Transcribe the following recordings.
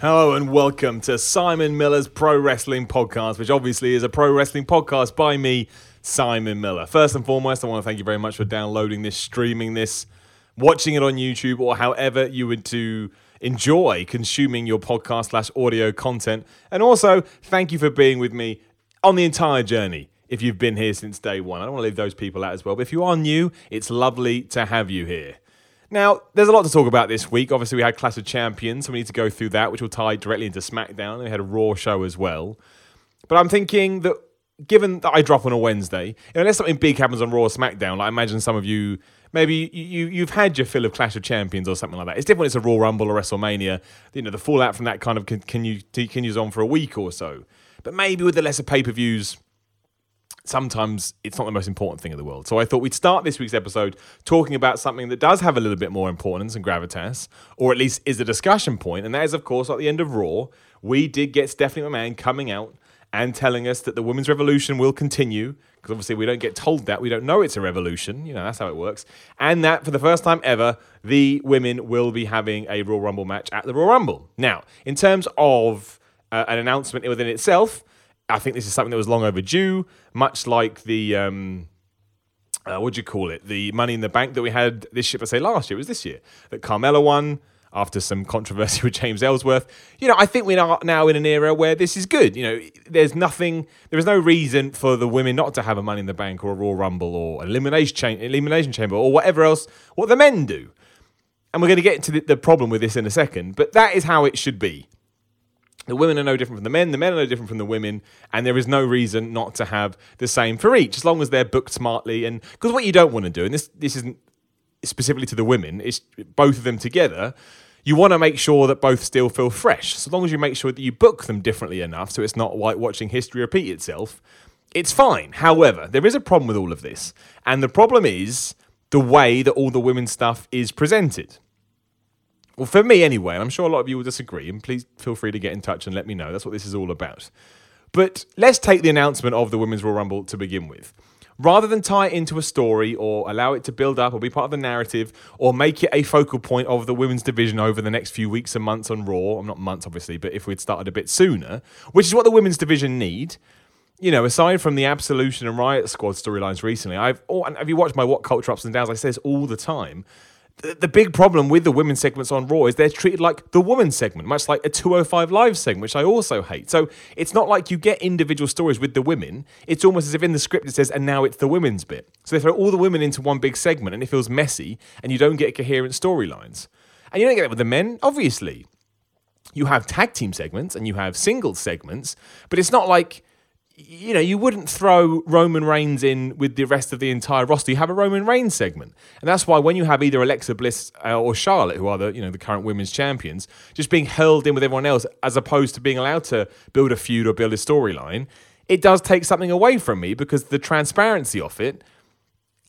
Hello and welcome to Simon Miller's Pro Wrestling Podcast, which obviously is a pro wrestling podcast by me, Simon Miller. First and foremost, I want to thank you very much for downloading this, streaming this, watching it on YouTube, or however you would to enjoy consuming your podcast slash audio content. And also, thank you for being with me on the entire journey. If you've been here since day one, I don't want to leave those people out as well. But if you are new, it's lovely to have you here. Now, there's a lot to talk about this week. Obviously, we had Clash of Champions, so we need to go through that, which will tie directly into SmackDown. We had a Raw show as well. But I'm thinking that given that I drop on a Wednesday, unless something big happens on Raw or SmackDown, like I imagine some of you maybe you, you have had your fill of Clash of Champions or something like that. It's different when it's a Royal Rumble or WrestleMania. You know, the fallout from that kind of continues on for a week or so. But maybe with the lesser pay per views, sometimes it's not the most important thing in the world. So I thought we'd start this week's episode talking about something that does have a little bit more importance and gravitas, or at least is a discussion point. and that is, of course, at the end of Raw, we did get Stephanie McMahon coming out and telling us that the women's revolution will continue. Because obviously, we don't get told that. We don't know it's a revolution. You know, that's how it works. And that for the first time ever, the women will be having a Royal Rumble match at the Royal Rumble. Now, in terms of uh, an announcement within itself, I think this is something that was long overdue, much like the. Um, uh, what do you call it? The Money in the Bank that we had this year, I say last year, it was this year, that Carmella won after some controversy with James Ellsworth. You know, I think we are now in an era where this is good. You know, there's nothing, there is no reason for the women not to have a Money in the Bank or a Royal Rumble or elimination cha- elimination chamber or whatever else what the men do. And we're going to get into the, the problem with this in a second, but that is how it should be. The women are no different from the men, the men are no different from the women, and there is no reason not to have the same for each, as long as they're booked smartly. And because what you don't want to do, and this this isn't specifically to the women, it's both of them together. You want to make sure that both still feel fresh. So long as you make sure that you book them differently enough, so it's not like watching history repeat itself, it's fine. However, there is a problem with all of this, and the problem is the way that all the women's stuff is presented. Well, for me anyway, and I'm sure a lot of you will disagree, and please feel free to get in touch and let me know. That's what this is all about. But let's take the announcement of the Women's Royal Rumble to begin with rather than tie it into a story or allow it to build up or be part of the narrative or make it a focal point of the women's division over the next few weeks and months on Raw, I'm not months obviously, but if we'd started a bit sooner, which is what the women's division need. You know, aside from the Absolution and Riot Squad storylines recently, I've oh, and have you watched my What Culture Ups and Downs? I say this all the time the big problem with the women's segments on Raw is they're treated like the women's segment, much like a 205 Live segment, which I also hate. So it's not like you get individual stories with the women. It's almost as if in the script it says, and now it's the women's bit. So they throw all the women into one big segment and it feels messy and you don't get coherent storylines. And you don't get that with the men, obviously. You have tag team segments and you have single segments, but it's not like you know, you wouldn't throw Roman Reigns in with the rest of the entire roster. You have a Roman Reigns segment, and that's why when you have either Alexa Bliss uh, or Charlotte, who are the you know the current women's champions, just being hurled in with everyone else, as opposed to being allowed to build a feud or build a storyline, it does take something away from me because the transparency of it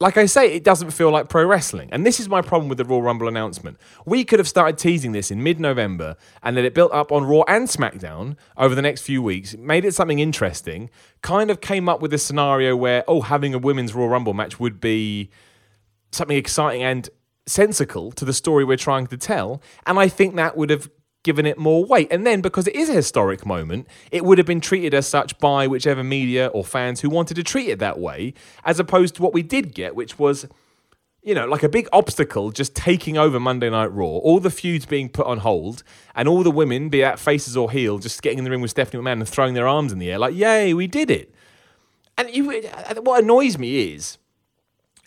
like I say, it doesn't feel like pro wrestling. And this is my problem with the Royal Rumble announcement. We could have started teasing this in mid November and then it built up on Raw and SmackDown over the next few weeks, made it something interesting, kind of came up with a scenario where, oh, having a women's Royal Rumble match would be something exciting and sensical to the story we're trying to tell. And I think that would have given it more weight. And then, because it is a historic moment, it would have been treated as such by whichever media or fans who wanted to treat it that way, as opposed to what we did get, which was, you know, like a big obstacle just taking over Monday Night Raw, all the feuds being put on hold, and all the women, be that faces or heel, just getting in the ring with Stephanie McMahon and throwing their arms in the air, like, yay, we did it. And you, uh, what annoys me is,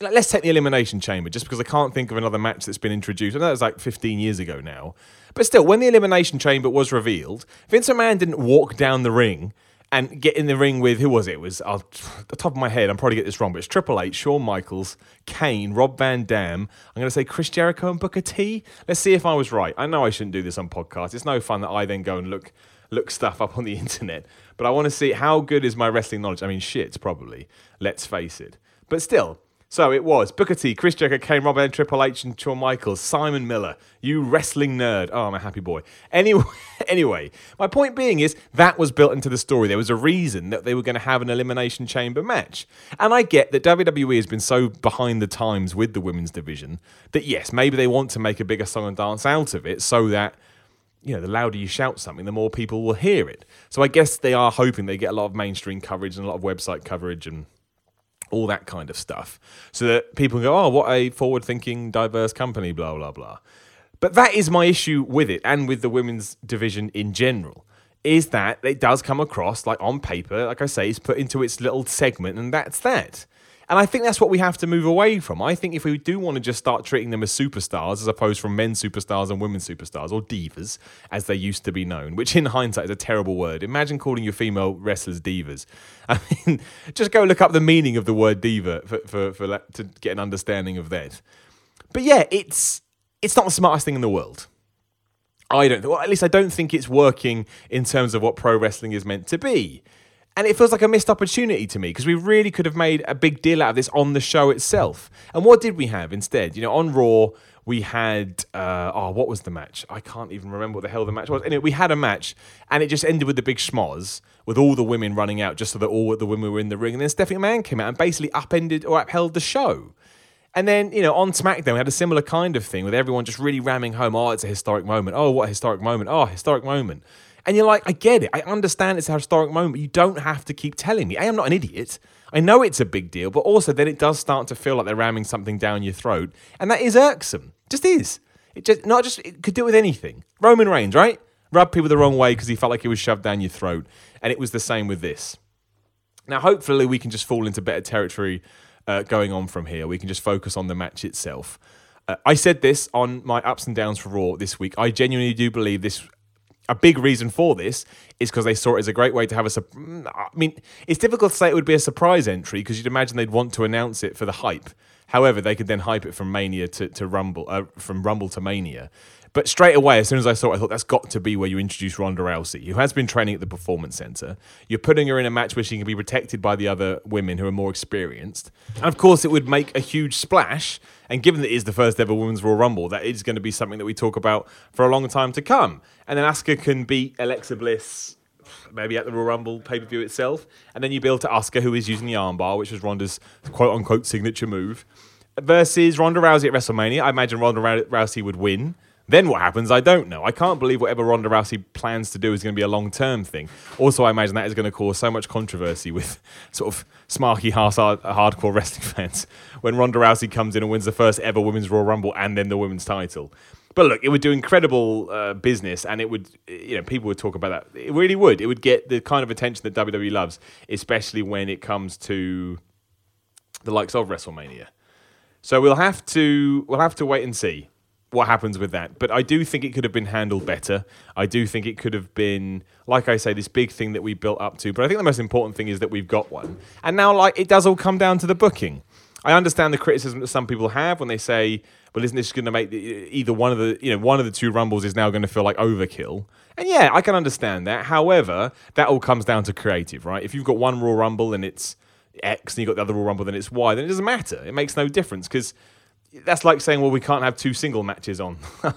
like, let's take the Elimination Chamber, just because I can't think of another match that's been introduced. I know it was like 15 years ago now. But still, when the Elimination Chamber was revealed, Vince McMahon didn't walk down the ring and get in the ring with who was it? It was uh, the top of my head. I'm probably get this wrong, but it's Triple H, Shawn Michaels, Kane, Rob Van Dam. I'm going to say Chris Jericho and Booker T. Let's see if I was right. I know I shouldn't do this on podcast. It's no fun that I then go and look look stuff up on the internet. But I want to see how good is my wrestling knowledge. I mean, shit, probably. Let's face it. But still, so it was Booker T, Chris Jericho, Kane, Robin, Triple H, and Shawn Michaels, Simon Miller. You wrestling nerd. Oh, I'm a happy boy. Anyway, anyway, my point being is that was built into the story. There was a reason that they were going to have an elimination chamber match, and I get that WWE has been so behind the times with the women's division that yes, maybe they want to make a bigger song and dance out of it so that you know, the louder you shout something, the more people will hear it. So I guess they are hoping they get a lot of mainstream coverage and a lot of website coverage and all that kind of stuff. So that people go, oh, what a forward thinking, diverse company, blah, blah, blah. But that is my issue with it and with the women's division in general. Is that it does come across like on paper, like I say, it's put into its little segment, and that's that. And I think that's what we have to move away from. I think if we do want to just start treating them as superstars as opposed from men superstars and women superstars or divas as they used to be known, which in hindsight is a terrible word. Imagine calling your female wrestlers divas. I mean, just go look up the meaning of the word diva for, for, for to get an understanding of that. But yeah, it's it's not the smartest thing in the world. I don't, well, at least I don't think it's working in terms of what pro wrestling is meant to be. And it feels like a missed opportunity to me because we really could have made a big deal out of this on the show itself. And what did we have instead? You know, on Raw, we had, uh, oh, what was the match? I can't even remember what the hell the match was. Anyway, we had a match and it just ended with the big schmoz with all the women running out just so that all the women were in the ring. And then Stephanie McMahon came out and basically upended or upheld the show. And then, you know, on SmackDown, we had a similar kind of thing with everyone just really ramming home, oh, it's a historic moment. Oh, what a historic moment. Oh, historic moment. And you're like, I get it. I understand it's a historic moment. You don't have to keep telling me. I am not an idiot. I know it's a big deal, but also then it does start to feel like they're ramming something down your throat. And that is irksome. Just is. It just not just it could do with anything. Roman Reigns, right? Rubbed people the wrong way because he felt like he was shoved down your throat. And it was the same with this. Now, hopefully, we can just fall into better territory uh, going on from here. We can just focus on the match itself. Uh, I said this on my ups and downs for Raw this week. I genuinely do believe this a big reason for this is because they saw it as a great way to have a. I mean, it's difficult to say it would be a surprise entry because you'd imagine they'd want to announce it for the hype. However, they could then hype it from Mania to, to Rumble, uh, from Rumble to Mania. But straight away, as soon as I saw it, I thought that's got to be where you introduce Ronda Rousey, who has been training at the Performance Center. You're putting her in a match where she can be protected by the other women who are more experienced. And of course, it would make a huge splash. And given that it is the first ever Women's Royal Rumble, that is going to be something that we talk about for a long time to come. And then Asuka can beat Alexa Bliss maybe at the Royal Rumble pay per view itself. And then you build to Asuka, who is using the armbar, which was Ronda's quote unquote signature move, versus Ronda Rousey at WrestleMania. I imagine Ronda Rousey would win. Then what happens? I don't know. I can't believe whatever Ronda Rousey plans to do is going to be a long term thing. Also, I imagine that is going to cause so much controversy with sort of smarky hardcore wrestling fans when Ronda Rousey comes in and wins the first ever Women's Royal Rumble and then the women's title. But look, it would do incredible uh, business, and it would, you know, people would talk about that. It really would. It would get the kind of attention that WWE loves, especially when it comes to the likes of WrestleMania. So we'll have to we'll have to wait and see what happens with that. But I do think it could have been handled better. I do think it could have been, like I say, this big thing that we built up to. But I think the most important thing is that we've got one. And now, like, it does all come down to the booking. I understand the criticism that some people have when they say, "Well, isn't this going to make the, either one of the you know one of the two rumbles is now going to feel like overkill?" And yeah, I can understand that. However, that all comes down to creative, right? If you've got one Royal Rumble and it's X, and you've got the other Royal Rumble, then it's Y, then it doesn't matter. It makes no difference because that's like saying, well, we can't have two single matches on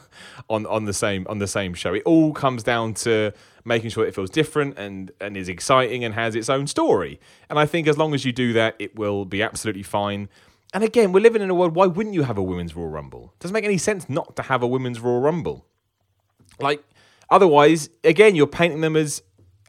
on on the same on the same show. It all comes down to making sure it feels different and and is exciting and has its own story. And I think as long as you do that, it will be absolutely fine. And again, we're living in a world. Why wouldn't you have a women's Royal Rumble? Doesn't make any sense not to have a women's Royal Rumble. Like otherwise, again, you're painting them as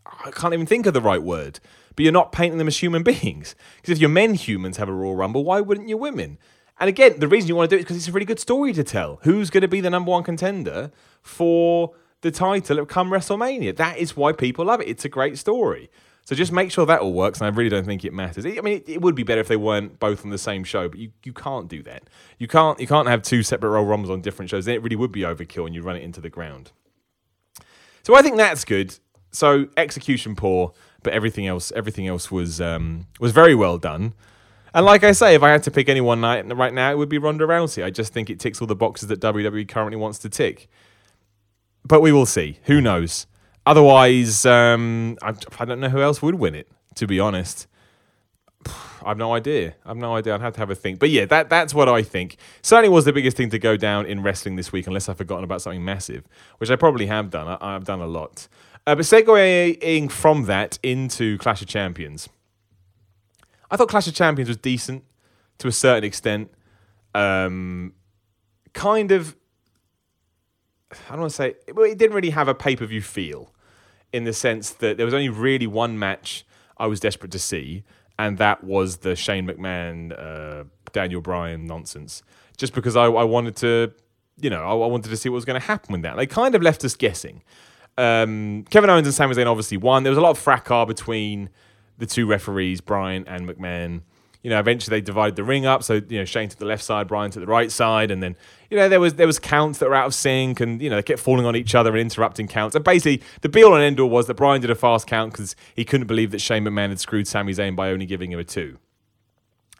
I can't even think of the right word. But you're not painting them as human beings. Because if your men humans have a Royal Rumble, why wouldn't your women? And again, the reason you want to do it is because it's a really good story to tell. Who's going to be the number one contender for the title at come WrestleMania? That is why people love it. It's a great story. So just make sure that all works, and I really don't think it matters. I mean, it, it, would be better if they weren't both on the same show, but you, you can't do that. You can't you can't have two separate Royal Rumbles on different shows. Then it really would be overkill, and you run it into the ground. So I think that's good. So execution poor, but everything else everything else was um, was very well done. And like I say, if I had to pick anyone right now, it would be Ronda Rousey. I just think it ticks all the boxes that WWE currently wants to tick. But we will see. Who knows? Otherwise, um, I, I don't know who else would win it. To be honest, I have no idea. I have no idea. I'd have to have a think. But yeah, that that's what I think. Certainly was the biggest thing to go down in wrestling this week, unless I've forgotten about something massive, which I probably have done. I, have done a lot. Uh, but segueing from that into Clash of Champions, I thought Clash of Champions was decent to a certain extent. Um, kind of, I don't want to say, it didn't really have a pay per view feel in the sense that there was only really one match I was desperate to see and that was the Shane McMahon, uh, Daniel Bryan nonsense. Just because I, I wanted to, you know, I, I, wanted to see what was going to happen with that. They kind of left us guessing. Um, Kevin Owens and Sami Zayn obviously won. There was a lot of fracas between the two referees, Bryan and McMahon you know, eventually they divided the ring up. So, you know, Shane to the left side, Bryan to the right side. And then, you know, there was there was counts that were out of sync and, you know, they kept falling on each other and interrupting counts. And basically, the be all and end all was that Bryan did a fast count because he couldn't believe that Shane McMahon had screwed Sami Zayn by only giving him a two.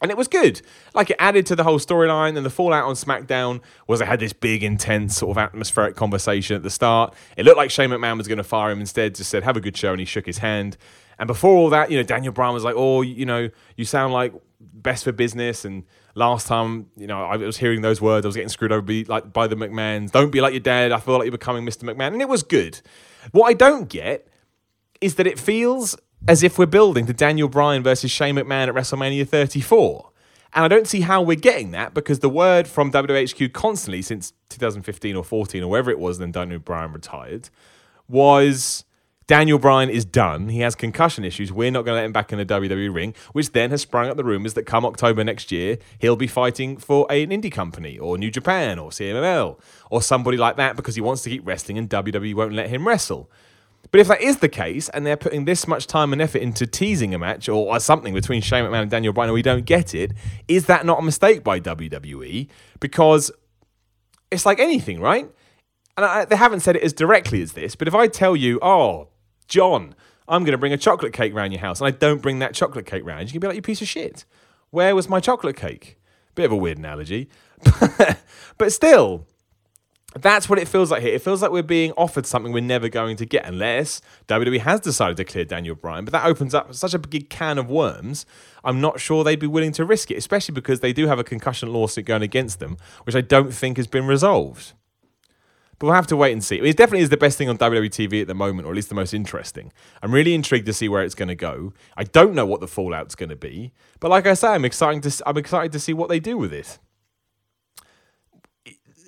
And it was good. Like it added to the whole storyline, and the fallout on SmackDown was they had this big, intense, sort of atmospheric conversation at the start. It looked like Shane McMahon was going to fire him instead, just said, Have a good show, and he shook his hand. And before all that, you know, Daniel Bryan was like, Oh, you know, you sound like best for business. And last time, you know, I was hearing those words, I was getting screwed over by, like by the McMahons. Don't be like your dad. I feel like you're becoming Mr. McMahon, and it was good. What I don't get is that it feels as if we're building to Daniel Bryan versus Shane McMahon at WrestleMania 34. And I don't see how we're getting that because the word from WHQ constantly since 2015 or 14 or wherever it was, then Daniel Bryan retired, was Daniel Bryan is done. He has concussion issues. We're not going to let him back in the WWE ring, which then has sprung up the rumors that come October next year, he'll be fighting for an indie company or New Japan or CMLL or somebody like that because he wants to keep wrestling and WWE won't let him wrestle. But if that is the case, and they're putting this much time and effort into teasing a match or something between Shane McMahon and Daniel Bryan, and we don't get it, is that not a mistake by WWE? Because it's like anything, right? And I, they haven't said it as directly as this, but if I tell you, oh, John, I'm going to bring a chocolate cake round your house, and I don't bring that chocolate cake round, you can be like, you piece of shit. Where was my chocolate cake? Bit of a weird analogy. but still, that's what it feels like here. It feels like we're being offered something we're never going to get unless WWE has decided to clear Daniel Bryan. But that opens up such a big can of worms. I'm not sure they'd be willing to risk it, especially because they do have a concussion lawsuit going against them, which I don't think has been resolved. But we'll have to wait and see. It definitely is the best thing on WWE TV at the moment, or at least the most interesting. I'm really intrigued to see where it's going to go. I don't know what the fallout's going to be, but like I say, I'm excited to I'm excited to see what they do with it.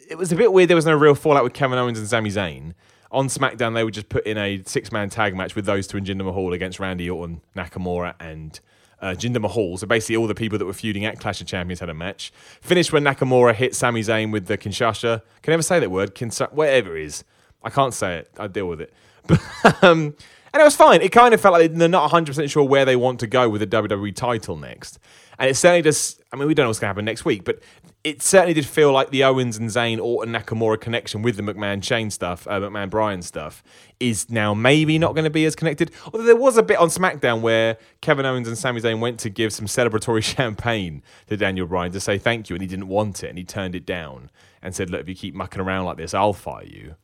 It was a bit weird. There was no real fallout with Kevin Owens and Sami Zayn. On SmackDown, they would just put in a six-man tag match with those two in Jinder Mahal against Randy Orton, Nakamura, and uh, Jinder Mahal. So basically, all the people that were feuding at Clash of Champions had a match. Finished when Nakamura hit Sami Zayn with the Kinshasa. Can I ever say that word? Kinsa- whatever it is. I can't say it. I deal with it. But, um, and it was fine. It kind of felt like they're not 100% sure where they want to go with the WWE title next. And it certainly does. I mean, we don't know what's going to happen next week, but it certainly did feel like the Owens and Zayn Orton Nakamura connection with the McMahon Shane stuff, uh, McMahon Bryan stuff, is now maybe not going to be as connected. Although there was a bit on SmackDown where Kevin Owens and Sami Zayn went to give some celebratory champagne to Daniel Bryan to say thank you, and he didn't want it, and he turned it down and said, "Look, if you keep mucking around like this, I'll fire you."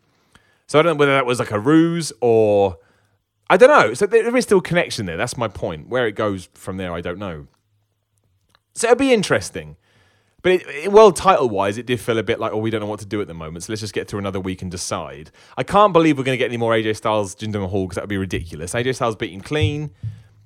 So I don't know whether that was like a ruse or I don't know. So there is still connection there. That's my point. Where it goes from there, I don't know. So it'll be interesting. But it, it, well, title wise, it did feel a bit like, oh, we don't know what to do at the moment, so let's just get through another week and decide. I can't believe we're going to get any more AJ Styles, Jinder Mahal, because that would be ridiculous. AJ Styles beating clean.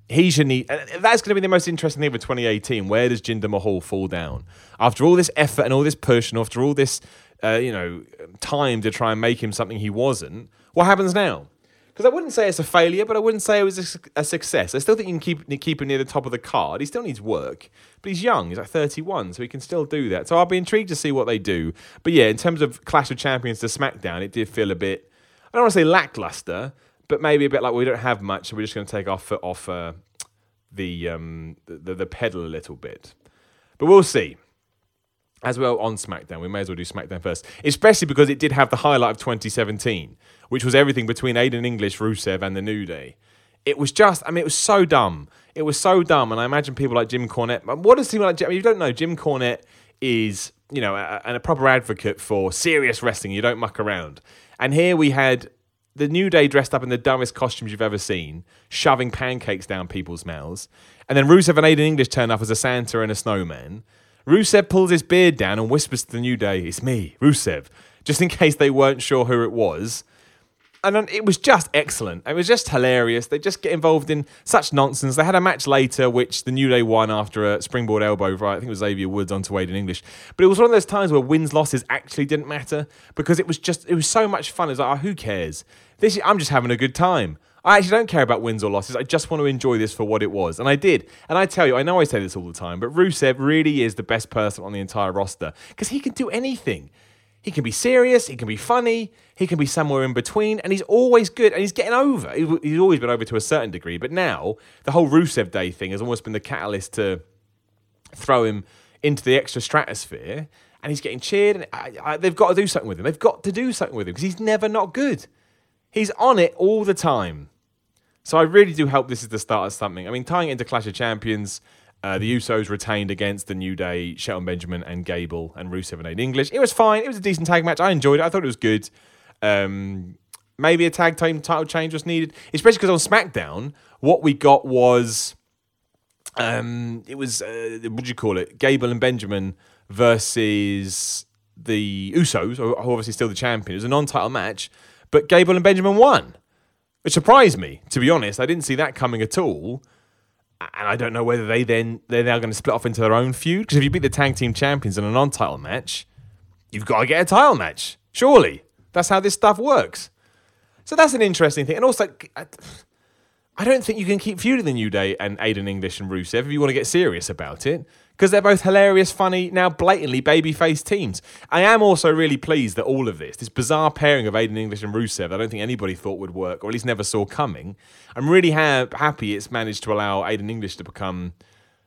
He should need. That's going to be the most interesting thing for 2018. Where does Jinder Mahal fall down after all this effort and all this push, and after all this, uh, you know, time to try and make him something he wasn't? What happens now? because I wouldn't say it's a failure, but I wouldn't say it was a, a, success. I still think you can keep keep him near the top of the card. He still needs work, but he's young. He's like 31, so he can still do that. So I'll be intrigued to see what they do. But yeah, in terms of Clash of Champions to SmackDown, it did feel a bit. I don't want to say lackluster, but maybe a bit like we don't have much, so we're just going to take our foot off uh, the, um, the the pedal a little bit. But we'll see as well on SmackDown. We may as well do SmackDown first, especially because it did have the highlight of 2017, which was everything between Aiden English, Rusev, and the New Day. It was just, I mean, it was so dumb. It was so dumb, and I imagine people like Jim Cornette. What does he like? I mean, you don't know, Jim Cornette is, you know, a, a proper advocate for serious wrestling. You don't muck around. And here we had the New Day dressed up in the dumbest costumes you've ever seen, shoving pancakes down people's mouths. And then Rusev and Aiden English turn up as a Santa and a snowman. Rusev pulls his beard down and whispers to the New Day, It's me, Rusev, just in case they weren't sure who it was and it was just excellent. It was just hilarious. They just get involved in such nonsense. They had a match later, which the New Day won after a springboard elbow. Right, I think it was Xavier Woods onto Aiden English. But it was one of those times where wins losses actually didn't matter because it was just it was so much fun. It's like, oh, who cares? This I'm just having a good time. I actually don't care about wins or losses. I just want to enjoy this for what it was. And I did. And I tell you, I know I say this all the time, but Rusev really is the best person on the entire roster because he can do anything. He can be serious, he can be funny, he can be somewhere in between, and he's always good, and he's getting over. He's always been over to a certain degree, but now the whole Rusev Day thing has almost been the catalyst to throw him into the extra stratosphere, and he's getting cheered, and I, I, they've got to do something with him. They've got to do something with him because he's never not good. He's on it all the time. So I really do hope this is the start of something. I mean, tying it into Clash of Champions, uh, the Usos retained against the New Day, Shelton Benjamin and Gable and Rusev and Aiden English. It was fine. It was a decent tag match. I enjoyed it. I thought it was good. Um, maybe a tag team title change was needed, especially because on SmackDown, what we got was um, it was uh, what do you call it? Gable and Benjamin versus the Usos, who are obviously still the champion. It was a non-title match, but Gable and Benjamin won, which surprised me. To be honest, I didn't see that coming at all and I don't know whether they then they're now going to split off into their own feud. Because if you beat the tag team champions in a non-title match, you've got to get a title match. Surely that's how this stuff works. So that's an interesting thing. And also, I don't think you can keep feuding the New Day and Aiden English and Rusev if you want to get serious about it because they're both hilarious, funny, now blatantly babyface teams. I am also really pleased that all of this, this bizarre pairing of Aiden English and Rusev, I don't think anybody thought would work, or at least never saw coming. I'm really ha- happy it's managed to allow Aiden English to become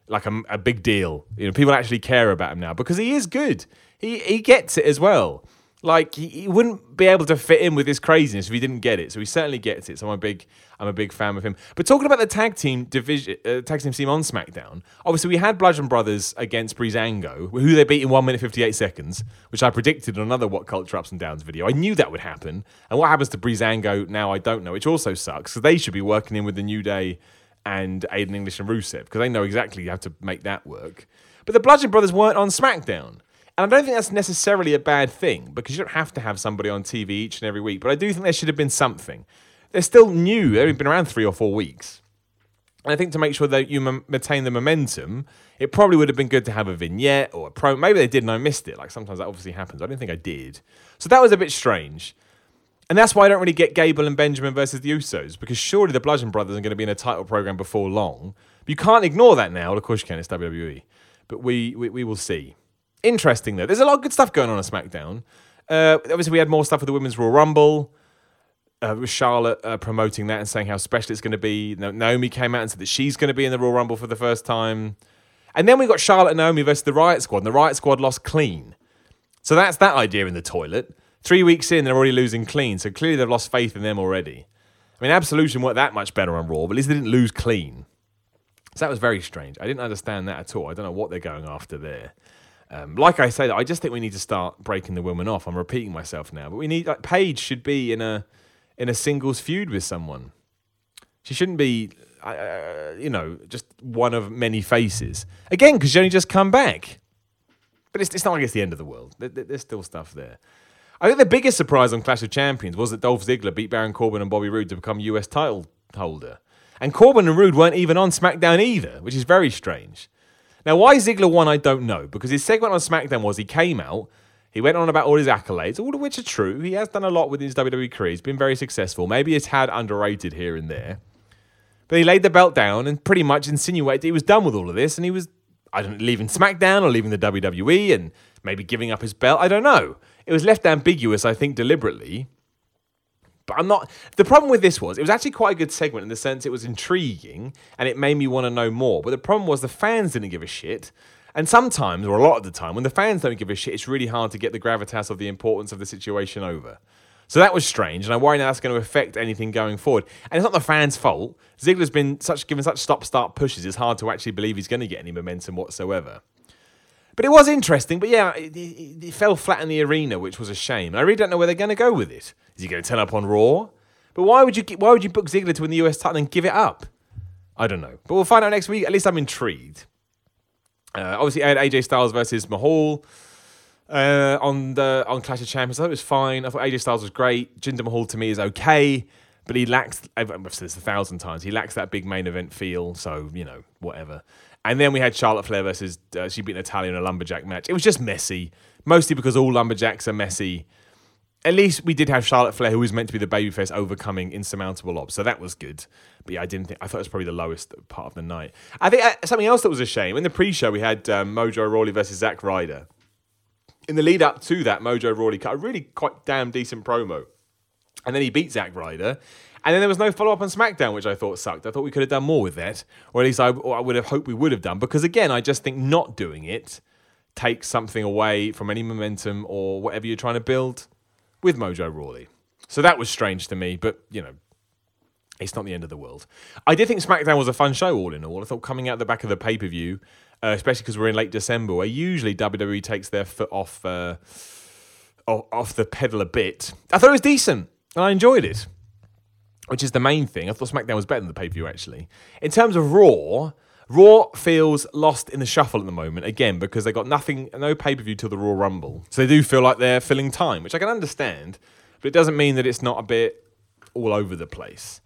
like a, a big deal. You know, people actually care about him now because he is good. He he gets it as well. Like he, he, wouldn't be able to fit in with this craziness if he didn't get it. So he certainly gets it. So I'm a big, I'm a big fan of him. But talking about the tag team division, uh, tag team team on SmackDown, obviously we had Bludgeon Brothers against Breezango, who they beat in one minute fifty eight seconds, which I predicted in another What Culture Ups and Downs video. I knew that would happen. And what happens to Breezango now, I don't know, which also sucks because they should be working in with the New Day and Aiden English and Rusev because they know exactly how to make that work. But the Bludgeon Brothers weren't on SmackDown. And I don't think that's necessarily a bad thing because you don't have to have somebody on TV each and every week. But I do think there should have been something. They're still new, they've been around three or four weeks. And I think to make sure that you maintain the momentum, it probably would have been good to have a vignette or a pro. Maybe they did and I missed it. Like sometimes that obviously happens. I don't think I did. So that was a bit strange. And that's why I don't really get Gable and Benjamin versus the Usos because surely the Bludgeon Brothers are going to be in a title program before long. But you can't ignore that now. Well, Of course you can. It's WWE. But we, we, we will see interesting though. There's a lot of good stuff going on on SmackDown. Uh, obviously, we had more stuff with the Women's Royal Rumble. Uh, with Charlotte uh, promoting that and saying how special it's going to be. Naomi came out and said that she's going to be in the Royal Rumble for the first time. And then we got Charlotte and Naomi versus the Riot Squad, and the Riot Squad lost clean. So that's that idea in the toilet. Three weeks in, they're already losing clean. So clearly they've lost faith in them already. I mean, Absolution weren't that much better on Raw, but at least they didn't lose clean. So that was very strange. I didn't understand that at all. I don't know what they're going after there. Um, like I say, I just think we need to start breaking the women off. I'm repeating myself now, but we need like Paige should be in a in a singles feud with someone. She shouldn't be, uh, you know, just one of many faces. Again, because she only just come back. But it's, it's not like it's the end of the world. There, there's still stuff there. I think the biggest surprise on Clash of Champions was that Dolph Ziggler beat Baron Corbin and Bobby Roode to become US title holder. And Corbin and Roode weren't even on SmackDown either, which is very strange. Now, why Ziggler won, I don't know, because his segment on SmackDown was he came out, he went on about all his accolades, all of which are true. He has done a lot with his WWE career. He's been very successful. Maybe it's had underrated here and there. But he laid the belt down and pretty much insinuated he was done with all of this and he was, I don't know, leaving SmackDown or leaving the WWE and maybe giving up his belt. I don't know. It was left ambiguous, I think, deliberately. But I'm not. The problem with this was it was actually quite a good segment in the sense it was intriguing and it made me want to know more. But the problem was the fans didn't give a shit. And sometimes, or a lot of the time, when the fans don't give a shit, it's really hard to get the gravitas of the importance of the situation over. So that was strange, and I worry now that's going to affect anything going forward. And it's not the fans' fault. Ziggler's been such given such stop-start pushes; it's hard to actually believe he's going to get any momentum whatsoever. But it was interesting. But yeah, it, it, it, fell flat in the arena, which was a shame. I really don't know where they're going to go with it. Is he going to turn up on Raw? But why would you why would you book Ziggler to win the US title and give it up? I don't know. But we'll find out next week. At least I'm intrigued. Uh, obviously, I had AJ Styles versus Mahal uh, on the on Clash of Champions. I thought it was fine. I thought AJ Styles was great. Jinder Mahal to me is okay, but he lacks. I've said this a thousand times. He lacks that big main event feel. So you know, whatever. And then we had Charlotte Flair versus uh, she beat Natalya in a lumberjack match. It was just messy, mostly because all lumberjacks are messy. At least we did have Charlotte Flair, who was meant to be the babyface, overcoming insurmountable odds, so that was good. But yeah, I didn't think I thought it was probably the lowest part of the night. I think uh, something else that was a shame in the pre-show we had um, Mojo Rawley versus Zack Ryder. In the lead up to that, Mojo Rawley cut a really quite damn decent promo, and then he beat Zack Ryder. And then there was no follow up on SmackDown, which I thought sucked. I thought we could have done more with that, or at least I, I would have hoped we would have done. Because again, I just think not doing it takes something away from any momentum or whatever you're trying to build with Mojo Rawley. So that was strange to me, but you know, it's not the end of the world. I did think SmackDown was a fun show, all in all. I thought coming out the back of the pay per view, uh, especially because we're in late December, where usually WWE takes their foot off uh, off the pedal a bit. I thought it was decent, and I enjoyed it which is the main thing. I thought SmackDown was better than the pay per view, actually. In terms of Raw, Raw feels lost in the shuffle at the moment, again, because they got nothing, no pay per view till the Royal Rumble. So they do feel like they're filling time, which I can understand, but it doesn't mean that it's not a bit all over the place.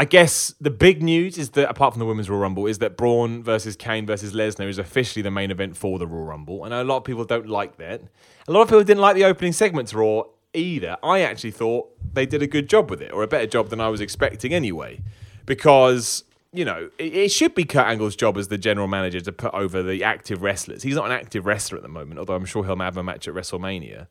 I guess the big news is that, apart from the Women's Royal Rumble, is that Braun versus Kane versus Lesnar is officially the main event for the Royal Rumble. I know a lot of people don't like that. A lot of people didn't like the opening segments Raw either. I actually thought they did a good job with it, or a better job than I was expecting anyway, because you know it, it, should be Kurt Angle's job as the general manager to put over the active wrestlers. He's not an active wrestler at the moment, although I'm sure he'll have a match at WrestleMania.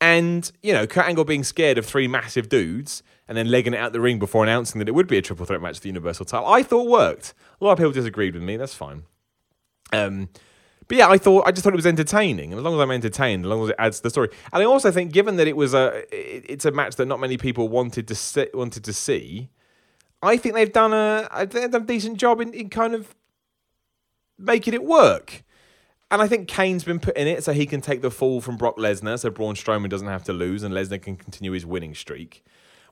And you know, Kurt Angle being scared of three massive dudes and then legging it out the ring before announcing that it would be a triple threat match for the Universal title, I thought worked. A lot of people disagreed with me. That's fine. Um, but yeah, I thought I just thought it was entertaining, and as long as I'm entertained, as long as it adds to the story, and I also think, given that it was a, it's a match that not many people wanted to see, wanted to see, I think they've done a, they've done a decent job in, in kind of making it work. And I think Kane's been put in it so he can take the fall from Brock Lesnar, so Braun Strowman doesn't have to lose, and Lesnar can continue his winning streak.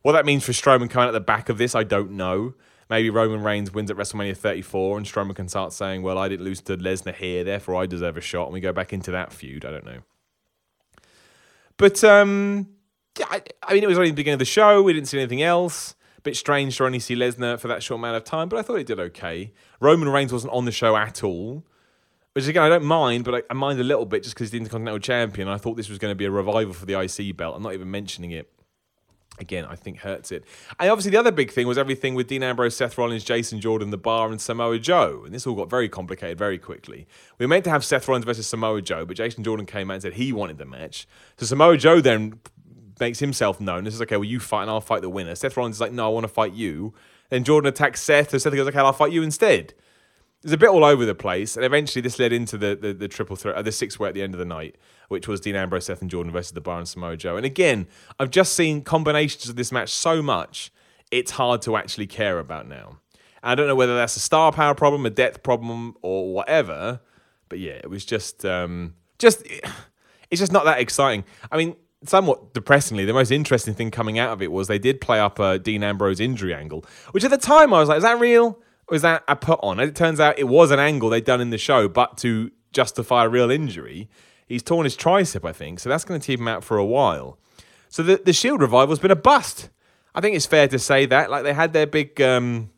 What that means for Strowman coming at the back of this, I don't know maybe Roman Reigns wins at WrestleMania 34 and Strowman can start saying, well, I didn't lose to Lesnar here, therefore I deserve a shot. And we go back into that feud. I don't know. But, um, yeah, I, I mean, it was only the beginning of the show. We didn't see anything else. Bit strange to only see Lesnar for that short amount of time, but I thought he did okay. Roman Reigns wasn't on the show at all. Which again, I don't mind, but I, I mind a little bit just because he's the Intercontinental Champion. I thought this was going to be a revival for the IC belt. I'm not even mentioning it again, I think hurts it. And obviously, the other big thing was everything with Dean Ambrose, Seth Rollins, Jason Jordan, The Bar, and Samoa Joe. And this all got very complicated very quickly. We were meant to have Seth Rollins versus Samoa Joe, but Jason Jordan came out and said he wanted the match. So Samoa Joe then makes himself known. This is okay, well, you fight and I'll fight the winner. Seth Rollins is like, no, I want to fight you. Then Jordan attacks Seth, so Seth goes, okay, I'll fight you instead. It's a bit all over the place, and eventually this led into the the, the triple threat, uh, the six way at the end of the night, which was Dean Ambrose, Seth, and Jordan versus the Bar and Samoa Joe. And again, I've just seen combinations of this match so much, it's hard to actually care about now. And I don't know whether that's a star power problem, a depth problem, or whatever. But yeah, it was just um, just it's just not that exciting. I mean, somewhat depressingly, the most interesting thing coming out of it was they did play up a Dean Ambrose injury angle, which at the time I was like, is that real? was that a put on? As it turns out, it was an angle they'd done in the show, but to justify a real injury. He's torn his tricep, I think, so that's going to keep him out for a while. So the, the Shield revival's been a bust. I think it's fair to say that. Like they had their big um,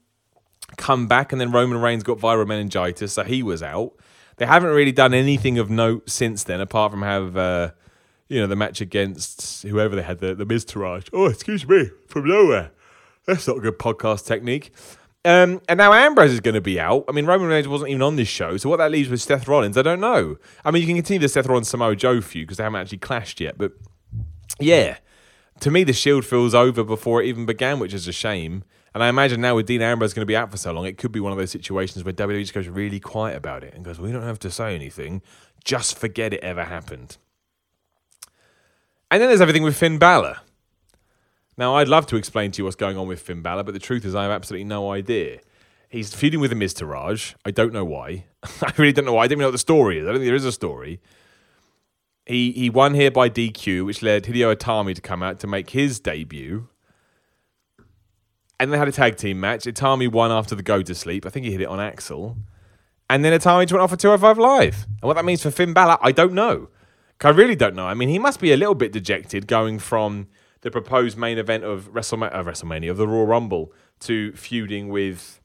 comeback, and then Roman Reigns got viral meningitis, so he was out. They haven't really done anything of note since then, apart from have uh, you know the match against whoever they had the the Miztourage. Oh, excuse me, from nowhere. That's not a good podcast technique. Um, and now Ambrose is going to be out. I mean, Roman Reigns wasn't even on this show, so what that leaves with Seth Rollins, I don't know. I mean, you can continue the Seth Rollins Samoa Joe feud because they haven't actually clashed yet, but yeah, to me, the Shield feels over before it even began, which is a shame. And I imagine now with Dean Ambrose going to be out for so long, it could be one of those situations where WWE just goes really quiet about it and goes, "We don't have to say anything. Just forget it ever happened." And then there's everything with Finn Balor. Now, I'd love to explain to you what's going on with Finn Balor, but the truth is, I have absolutely no idea. He's feuding with the Miztourage. I don't know why. I really don't know why. I don't even know what the story is. I don't think there is a story. He he won here by DQ, which led Hideo Itami to come out to make his debut. And they had a tag team match. Itami won after the go to sleep. I think he hit it on Axel. And then Itami went off for 205 Live. And what that means for Finn Balor, I don't know. I really don't know. I mean, he must be a little bit dejected going from the proposed main event of WrestleMania, uh, WrestleMania of the Royal Rumble to feuding with,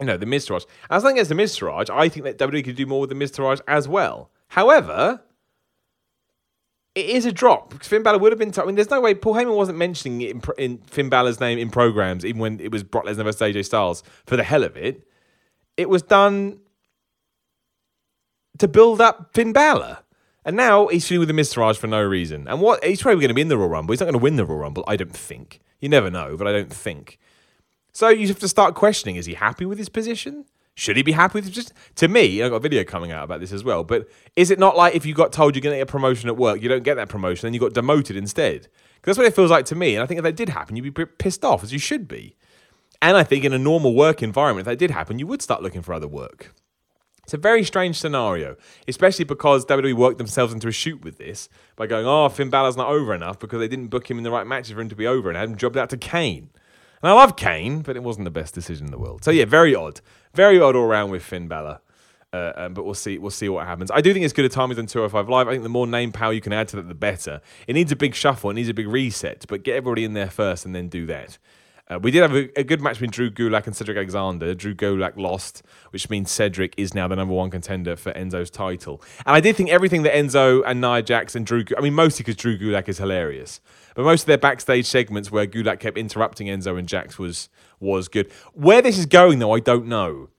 you know, the Miztourage. As long as the Miztourage, I think that WWE could do more with the Miztourage as well. However, it is a drop. Because Finn Balor would have been. T- I mean, there's no way Paul Heyman wasn't mentioning in, in Finn Balor's name in programs, even when it was Brock Lesnar versus AJ Styles for the hell of it. It was done to build up Finn Balor. And now he's feuding with the Miztourage for no reason. And what he's probably going to be in the Royal Rumble. He's not going to win the Royal Rumble, I don't think. You never know, but I don't think. So you have to start questioning: Is he happy with his position? Should he be happy with just to me? I've got a video coming out about this as well. But is it not like if you got told you're going to get a promotion at work, you don't get that promotion, and you got demoted instead? Because that's what it feels like to me. And I think if that did happen, you'd be pissed off as you should be. And I think in a normal work environment, if that did happen, you would start looking for other work. It's a very strange scenario, especially because WWE worked themselves into a shoot with this by going, oh, Finn Balor's not over enough because they didn't book him in the right matches for him to be over and had him jobbed out to Kane. And I love Kane, but it wasn't the best decision in the world. So yeah, very odd, very odd all around with Finn Balor. Uh, um, but we'll see. We'll see what happens. I do think it's good a at times than 205 Live. I think the more name power you can add to that, the better. It needs a big shuffle. It needs a big reset. But get everybody in there first, and then do that. Uh, we did have a, a, good match between Drew Gulak and Cedric Alexander. Drew Gulak lost, which means Cedric is now the number one contender for Enzo's title. And I did think everything that Enzo and Nia Jax and Drew, I mean, mostly because Drew Gulak is hilarious, but most of their backstage segments where Gulak kept interrupting Enzo and Jax was was good. Where this is going, though, I don't know.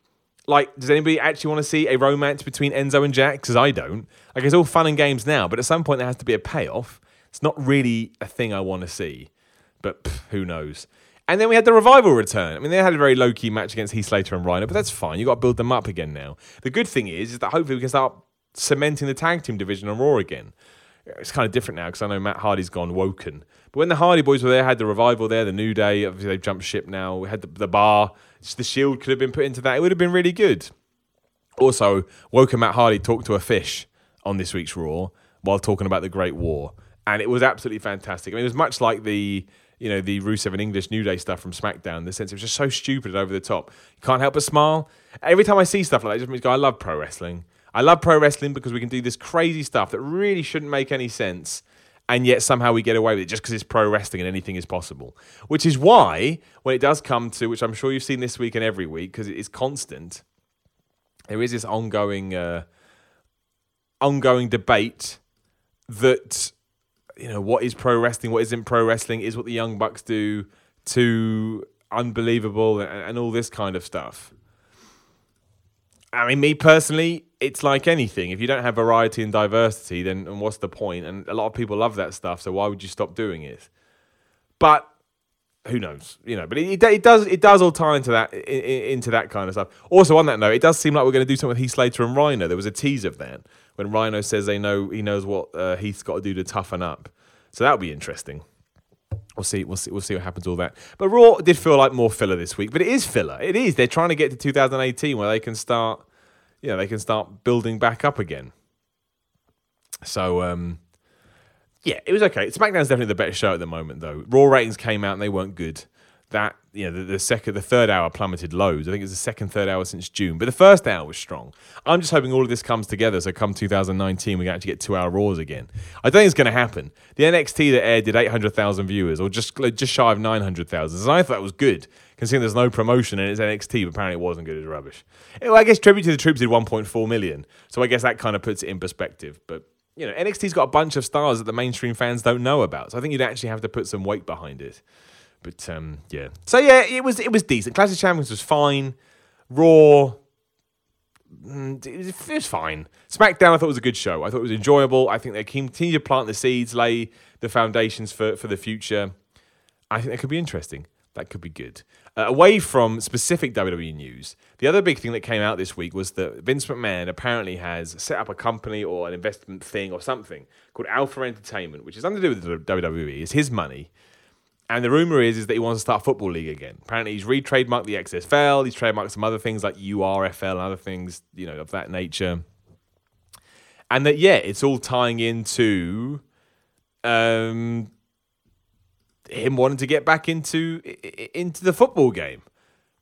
Like, does anybody actually want to see a romance between Enzo and Jax? Because I don't. Like, it's all fun and games now, but at some point there has to be a payoff. It's not really a thing I want to see, but pff, who knows? And then we had the revival return. I mean, they had a very low key match against Heath Slater and Rhino, but that's fine. You've got to build them up again now. The good thing is, is that hopefully we can start cementing the tag team division on Raw again. It's kind of different now because I know Matt Hardy's gone woken. But when the Hardy Boys were there, had the revival there, the New Day. Obviously, they've jumped ship now. We had the, the bar. The Shield could have been put into that. It would have been really good. Also, woken Matt Hardy talked to a fish on this week's Raw while talking about the Great War, and it was absolutely fantastic. I mean, it was much like the you know, the Rusev and English New Day stuff from SmackDown. The sense it was just so stupid and over the top. You can't help but smile. Every time I see stuff like that, it just go, I love pro wrestling. I love pro wrestling because we can do this crazy stuff that really shouldn't make any sense. And yet somehow we get away with it just because it's pro wrestling and anything is possible. Which is why, when it does come to, which I'm sure you've seen this week and every week, because it is constant, there is this ongoing, uh, ongoing debate that you know what is pro wrestling, what isn't pro wrestling, is what the Young Bucks do to unbelievable and, and all this kind of stuff. I mean, me personally, it's like anything. If you don't have variety and diversity, then and what's the point? And a lot of people love that stuff, so why would you stop doing it? But who knows, you know? But it, it, does it does all tie into that into that kind of stuff. Also, on that note, it does seem like we're going to do something with Heath Slater and Rhino. There was a tease of that when Rhino says they know he knows what uh, Heath's got to do to toughen up. So that'll be interesting. We'll see. We'll see. We'll see what happens. All that. But Raw did feel like more filler this week. But it is filler. It is. They're trying to get to 2018 where they can start. You know, they can start building back up again. So, um, yeah, it was okay. SmackDown's definitely the better show at the moment, though. Raw ratings came out and they weren't good that you know the, the, second the third hour plummeted loads. I think it's the second third hour since June, but the first hour was strong. I'm just hoping all of this comes together. So come 2019, we can actually get two hour Raws again. I don't think it's going to happen. The NXT that aired did 800,000 viewers, or just like, just shy of 900,000. And I thought that was good, considering there's no promotion and it's NXT. But apparently, it wasn't good. It's rubbish. Well, I guess Tribute to the Troops did 1.4 million, so I guess that kind of puts it in perspective. But you know, NXT's got a bunch of stars that the mainstream fans don't know about. So I think you'd actually have to put some weight behind it. But um, yeah, so yeah, it was it was decent. Clash of Champions was fine. Raw, mm, it was fine. SmackDown, I thought was a good show. I thought it was enjoyable. I think they continue to plant the seeds, lay the foundations for for the future. I think that could be interesting. That could be good. Uh, away from specific WWE news, the other big thing that came out this week was that Vince McMahon apparently has set up a company or an investment thing or something called Alpha Entertainment, which is nothing to do with WWE. It's his money. And the rumor is, is that he wants to start football league again. Apparently, he's re-trademarked the XFL. He's trademarked some other things like URFL and other things, you know, of that nature. And that yeah, it's all tying into um, him wanting to get back into into the football game,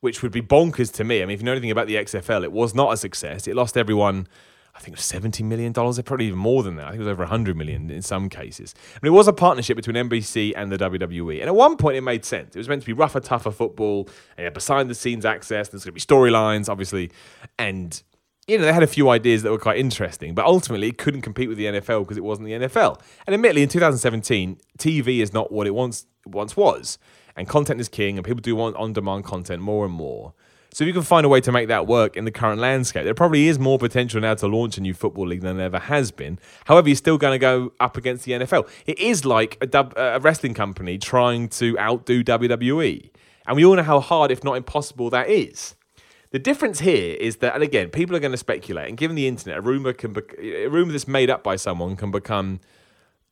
which would be bonkers to me. I mean, if you know anything about the XFL, it was not a success. It lost everyone. I think it was seventy million dollars. Probably even more than that. I think it was over hundred million in some cases. Mean, it was a partnership between NBC and the WWE, and at one point it made sense. It was meant to be rougher, tougher football, and behind the scenes access. There's going to be storylines, obviously, and you know, they had a few ideas that were quite interesting, but ultimately it couldn't compete with the NFL because it wasn't the NFL. And admittedly, in 2017, TV is not what it once once was, and content is king, and people do want on-demand content more and more. So if you can find a way to make that work in the current landscape, there probably is more potential now to launch a new football league than there ever has been. However, you're still going to go up against the NFL. It is like a, dub, a wrestling company trying to outdo WWE, and we all know how hard, if not impossible, that is. The difference here is that, and again, people are going to speculate, and given the internet, a rumor can be, a rumor that's made up by someone can become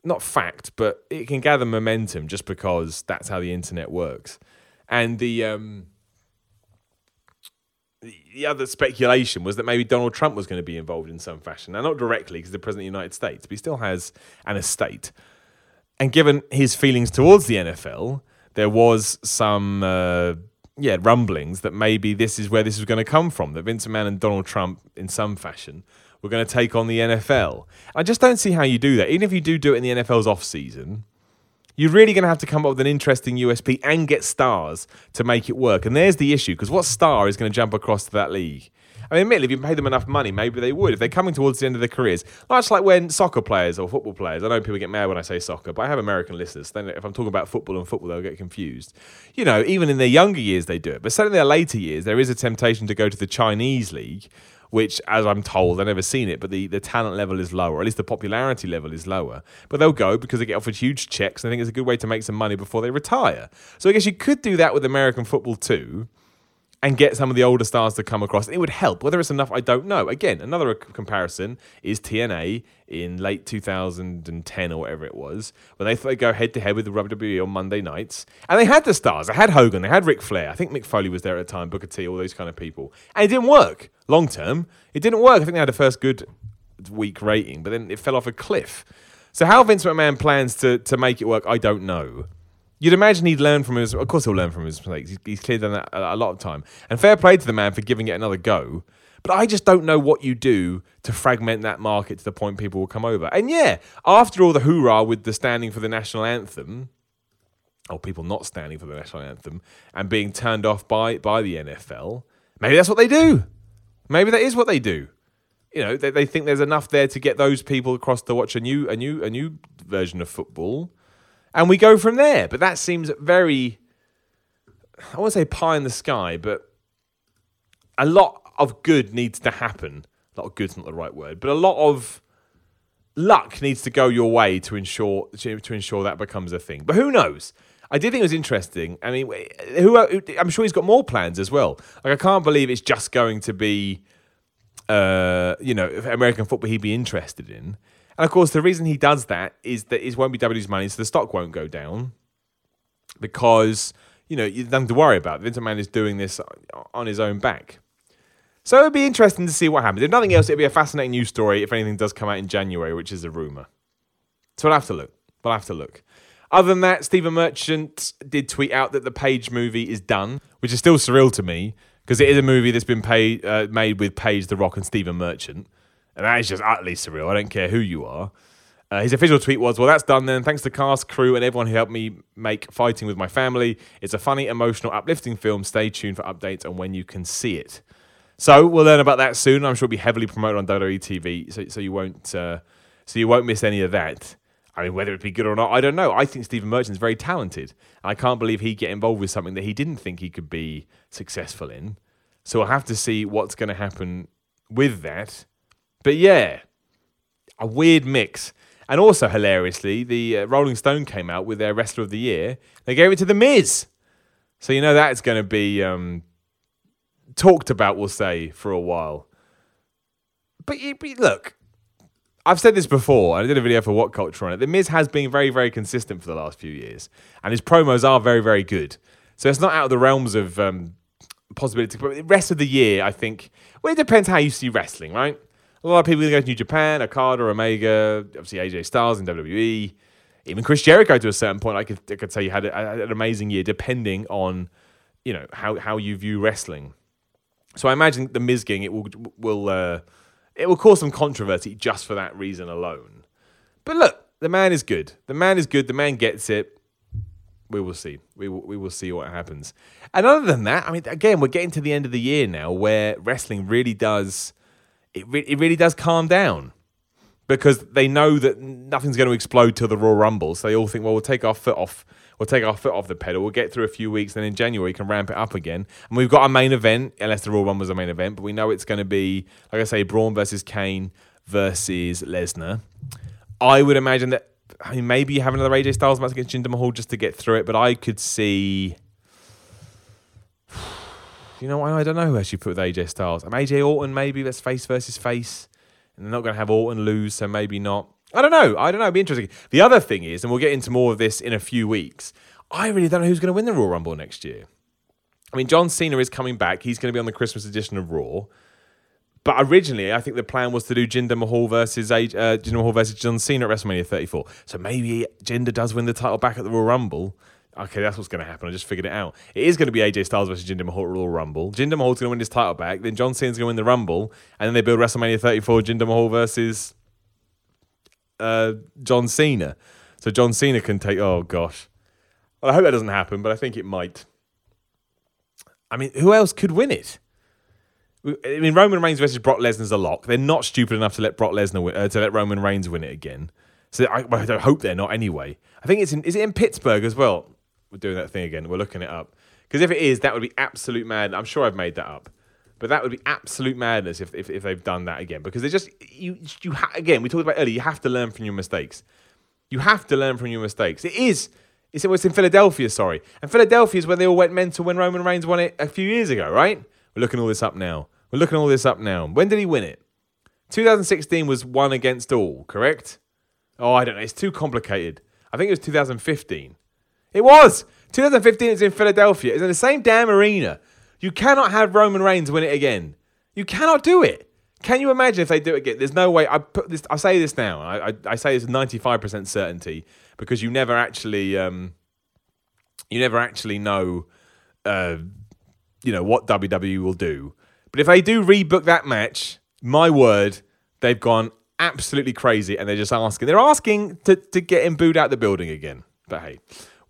not fact, but it can gather momentum just because that's how the internet works. And the um, the other speculation was that maybe Donald Trump was going to be involved in some fashion. Now, not directly because the president of the United States, but he still has an estate. And given his feelings towards the NFL, there was some. Uh, yeah, rumblings that maybe this is where this is going to come from. That Vince McMahon and Donald Trump, in some fashion, were going to take on the NFL. I just don't see how you do that. Even if you do do it in the NFL's off season, you're really going to have to come up with an interesting USP and get stars to make it work. And there's the issue because what star is going to jump across to that league? I mean, admittedly, if you pay them enough money, maybe they would. If they're coming towards the end of their careers, much like when soccer players or football players, I know people get mad when I say soccer, but I have American listeners. Then if I'm talking about football and football, they'll get confused. You know, even in their younger years, they do it. But certainly in their later years, there is a temptation to go to the Chinese league which, as I'm told, I've never seen it, but the, the talent level is lower, at least the popularity level is lower. But they'll go because they get offered huge checks, and I think it's a good way to make some money before they retire. So I guess you could do that with American football too and get some of the older stars to come across. It would help. Whether it's enough, I don't know. Again, another comparison is TNA in late 2010 or whatever it was, when they thought they'd go head to head with the WWE on Monday nights. And they had the stars. They had Hogan, they had Ric Flair. I think Mick Foley was there at the time, Booker T, all those kind of people. And it didn't work long term. It didn't work. I think they had a first good week rating, but then it fell off a cliff. So how Vince McMahon plans to, to make it work, I don't know. You'd imagine he'd learn from his. Of course, he'll learn from his mistakes. He's, he's clearly done that a, a lot of time. And fair play to the man for giving it another go. But I just don't know what you do to fragment that market to the point people will come over. And yeah, after all the hoorah with the standing for the national anthem, or people not standing for the national anthem, and being turned off by, by the NFL, maybe that's what they do. Maybe that is what they do. You know, they, they think there's enough there to get those people across to watch a new a new a new version of football and we go from there. But that seems very, I won't say pie in the sky, but a lot of good needs to happen. A lot of good's not the right word, but a lot of luck needs to go your way to ensure to ensure that becomes a thing. But who knows? I did think it was interesting. I mean, who I'm sure he's got more plans as well. Like I can't believe it's just going to be, uh, you know, American football he'd be interested in. And of course, the reason he does that is that it won't be W's money, so the stock won't go down because you know you don't have to worry about. It. Vince McMahon is doing this on his own back. So it'd be interesting to see what happens. If nothing else, it'd be a fascinating news story if anything does come out in January, which is a rumor. So we'll have to look. We'll have to look. Other than that, Stephen Merchant did tweet out that the Paige movie is done, which is still surreal to me because it is a movie that's been paid, uh, made with Paige the Rock and Stephen Merchant. And that is just utterly surreal. I don't care who you are. Uh, his official tweet was, Well, that's done then. Thanks to cast, crew, and everyone who helped me make Fighting with My Family. It's a funny, emotional, uplifting film. Stay tuned for updates on when you can see it. So we'll learn about that soon. I'm sure it'll be heavily promoted on WWE TV, so, so you won't uh, so you won't miss any of that. I mean, whether it be good or not, I don't know. I think Stephen Merchant's very talented. I can't believe he'd get involved with something that he didn't think he could be successful in. So we'll have to see what's going to happen with that. But yeah, a weird mix. And also, hilariously, the uh, Rolling Stone came out with their Wrestler of the Year. They gave it to The Miz. So you know that's going to be um, talked about, we'll say, for a while. But, but look, I've said this before. I did a video for WhatCulture on it. The Miz has been very, very consistent for the last few years, and his promos are very, very good. So it's not out of the realms of um, possibility. But the rest of the year, I think, well, it depends how you see wrestling, right? A lot of people going to go to New Japan, Okada, Omega, obviously AJ Styles in WWE. even Chris Jericho to a certain point, I could I could say you had, a, an amazing year, depending on you know how how you view wrestling. So I imagine the Miz getting it will will uh, it will cause some controversy just for that reason alone. But look, the man is good. The man is good. The man gets it. We will see. We will, we will see what happens. And other than that, I mean, again, we're getting to the end of the year now, where wrestling really does it. Re- it really does calm down because they know that nothing's going to explode till the Royal Rumble. So they all think, well, we'll take our foot off. We'll take our foot off the pedal. We'll get through a few weeks, then in January we can ramp it up again. And we've got our main event, unless the Royal Rumble was a main event, but we know it's going to be, like I say, Braun versus Kane versus Lesnar. I would imagine that. I mean, maybe you have another AJ Styles match against Jinder Mahal just to get through it, but I could see. You know, I don't know who you put with AJ Styles. I'm AJ Orton, maybe that's face versus face. And they're not going to have Orton lose, so maybe not. I don't know. I don't know. It'd be interesting. The other thing is, and we'll get into more of this in a few weeks, I really don't know who's going to win the Royal Rumble next year. I mean, John Cena is coming back. He's going to be on the Christmas edition of Raw. But originally, I think the plan was to do Jinder Mahal versus uh, Jinder Mahal versus John Cena at WrestleMania 34. So maybe Jinder does win the title back at the Royal Rumble. Okay, that's what's going to happen. I just figured it out. It is going to be AJ Styles versus Jinder Mahal Royal Rumble. Jinder Mahal's going to win his title back. Then John Cena's going to win the Rumble, and then they build WrestleMania 34 Jinder Mahal versus uh, John Cena. So John Cena can take. Oh gosh, well, I hope that doesn't happen, but I think it might. I mean, who else could win it? I mean, Roman Reigns versus Brock Lesnar's a lock. They're not stupid enough to let Brock Lesnar win, uh, to let Roman Reigns win it again. So I, I hope they're not anyway. I think it's in, is it in Pittsburgh as well? We're doing that thing again. We're looking it up because if it is, that would be absolute mad. I'm sure I've made that up, but that would be absolute madness if if, if they've done that again because they just you you ha- again we talked about earlier. You have to learn from your mistakes. You have to learn from your mistakes. It is. It's, it's in Philadelphia, sorry. And Philadelphia is where they all went mental when Roman Reigns won it a few years ago, right? We're looking all this up now. We're looking all this up now. When did he win it? 2016 was one against all, correct? Oh, I don't know. It's too complicated. I think it was 2015. It was 2015. It's in Philadelphia. It's in the same damn arena. You cannot have Roman Reigns win it again. You cannot do it. Can you imagine if they do it again? There's no way. I put this. I say this now. I, I, I say this 95% certainty because you never actually, um, you never actually know, uh, you know what WWE will do. But if they do rebook that match, my word, they've gone absolutely crazy, and they're just asking. They're asking to, to get him booed out the building again. But hey,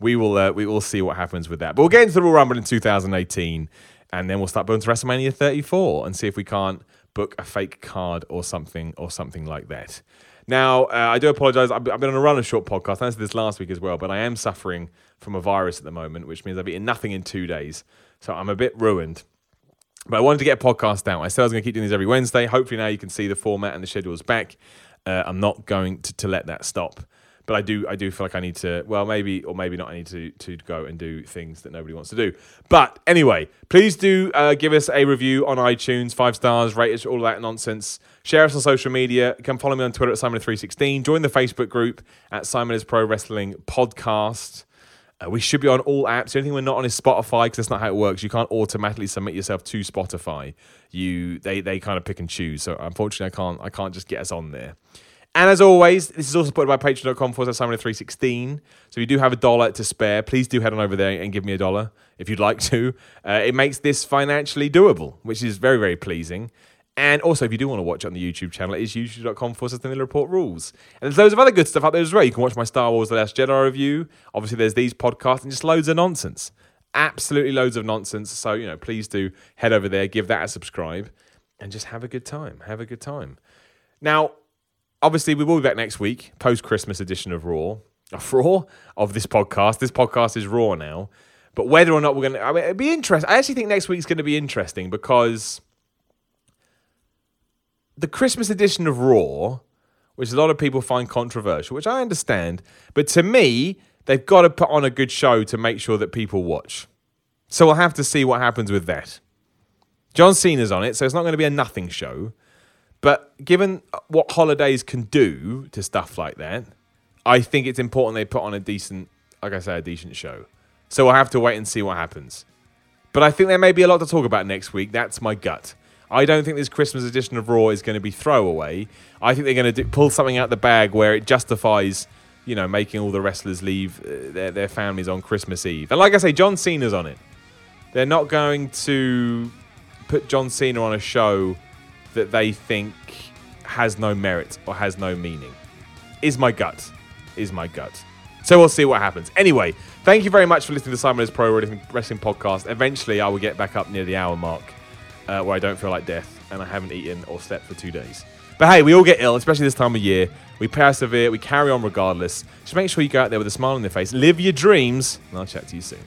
we will uh, we will see what happens with that. But we'll get into the Royal Rumble in 2018, and then we'll start building to WrestleMania 34 and see if we can't book a fake card or something or something like that. Now, uh, I do apologize. I've been on a run of short podcast. I answered this last week as well, but I am suffering from a virus at the moment, which means I've eaten nothing in two days. So I'm a bit ruined. But I wanted to get a podcast out. I said I was going to keep doing these every Wednesday. Hopefully now you can see the format and the schedule's back. Uh, I'm not going to, to let that stop. But I do I do feel like I need to well maybe or maybe not I need to to go and do things that nobody wants to do. But anyway, please do uh, give us a review on iTunes, five stars, rate us, all that nonsense. Share us on social media. Come follow me on Twitter at Simon316. Join the Facebook group at Simon is Pro Wrestling Podcast. Uh, we should be on all apps. The only thing we're not on is Spotify because that's not how it works. You can't automatically submit yourself to Spotify. You they they kind of pick and choose. So unfortunately, I can't I can't just get us on there. And as always, this is also supported by patreon.com for Simon316. So if you do have a dollar to spare, please do head on over there and give me a dollar if you'd like to. Uh, it makes this financially doable, which is very, very pleasing. And also, if you do want to watch it on the YouTube channel, it is youtube.com for Sustainability Report Rules. And there's loads of other good stuff out there as well. You can watch my Star Wars The Last Jedi review. Obviously, there's these podcasts and just loads of nonsense. Absolutely loads of nonsense. So, you know, please do head over there, give that a subscribe, and just have a good time. Have a good time. Now, obviously, we will be back next week, post Christmas edition of Raw. Of Raw? Of this podcast. This podcast is Raw now. But whether or not we're going to, I mean, it'd be interesting. I actually think next week's going to be interesting because the Christmas edition of Raw, which a lot of people find controversial, which I understand, but to me, they've got to put on a good show to make sure that people watch. So we'll have to see what happens with that. John Cena's on it, so it's not going to be a nothing show. But given what holidays can do to stuff like that, I think it's important they put on a decent, like I say, a decent show. So we'll have to wait and see what happens. But I think there may be a lot to talk about next week. That's my gut. I don't think this Christmas edition of Raw is going to be throwaway. I think they're going to do, pull something out the bag where it justifies you know, making all the wrestlers leave uh, their, their families on Christmas Eve. And like I say, John Cena's on it. They're not going to put John Cena on a show that they think has no merit or has no meaning. Is my gut. Is my gut. So we'll see what happens. Anyway, thank you very much for listening to Simon's Pro Wrestling Podcast. Eventually, I will get back up near the hour mark uh, where I don't feel like death and I haven't eaten or slept for two days. But hey, we all get ill, especially this time of year. We persevere, we carry on regardless. Just make sure you go out there with a smile on your face, live your dreams, and I'll chat to you soon.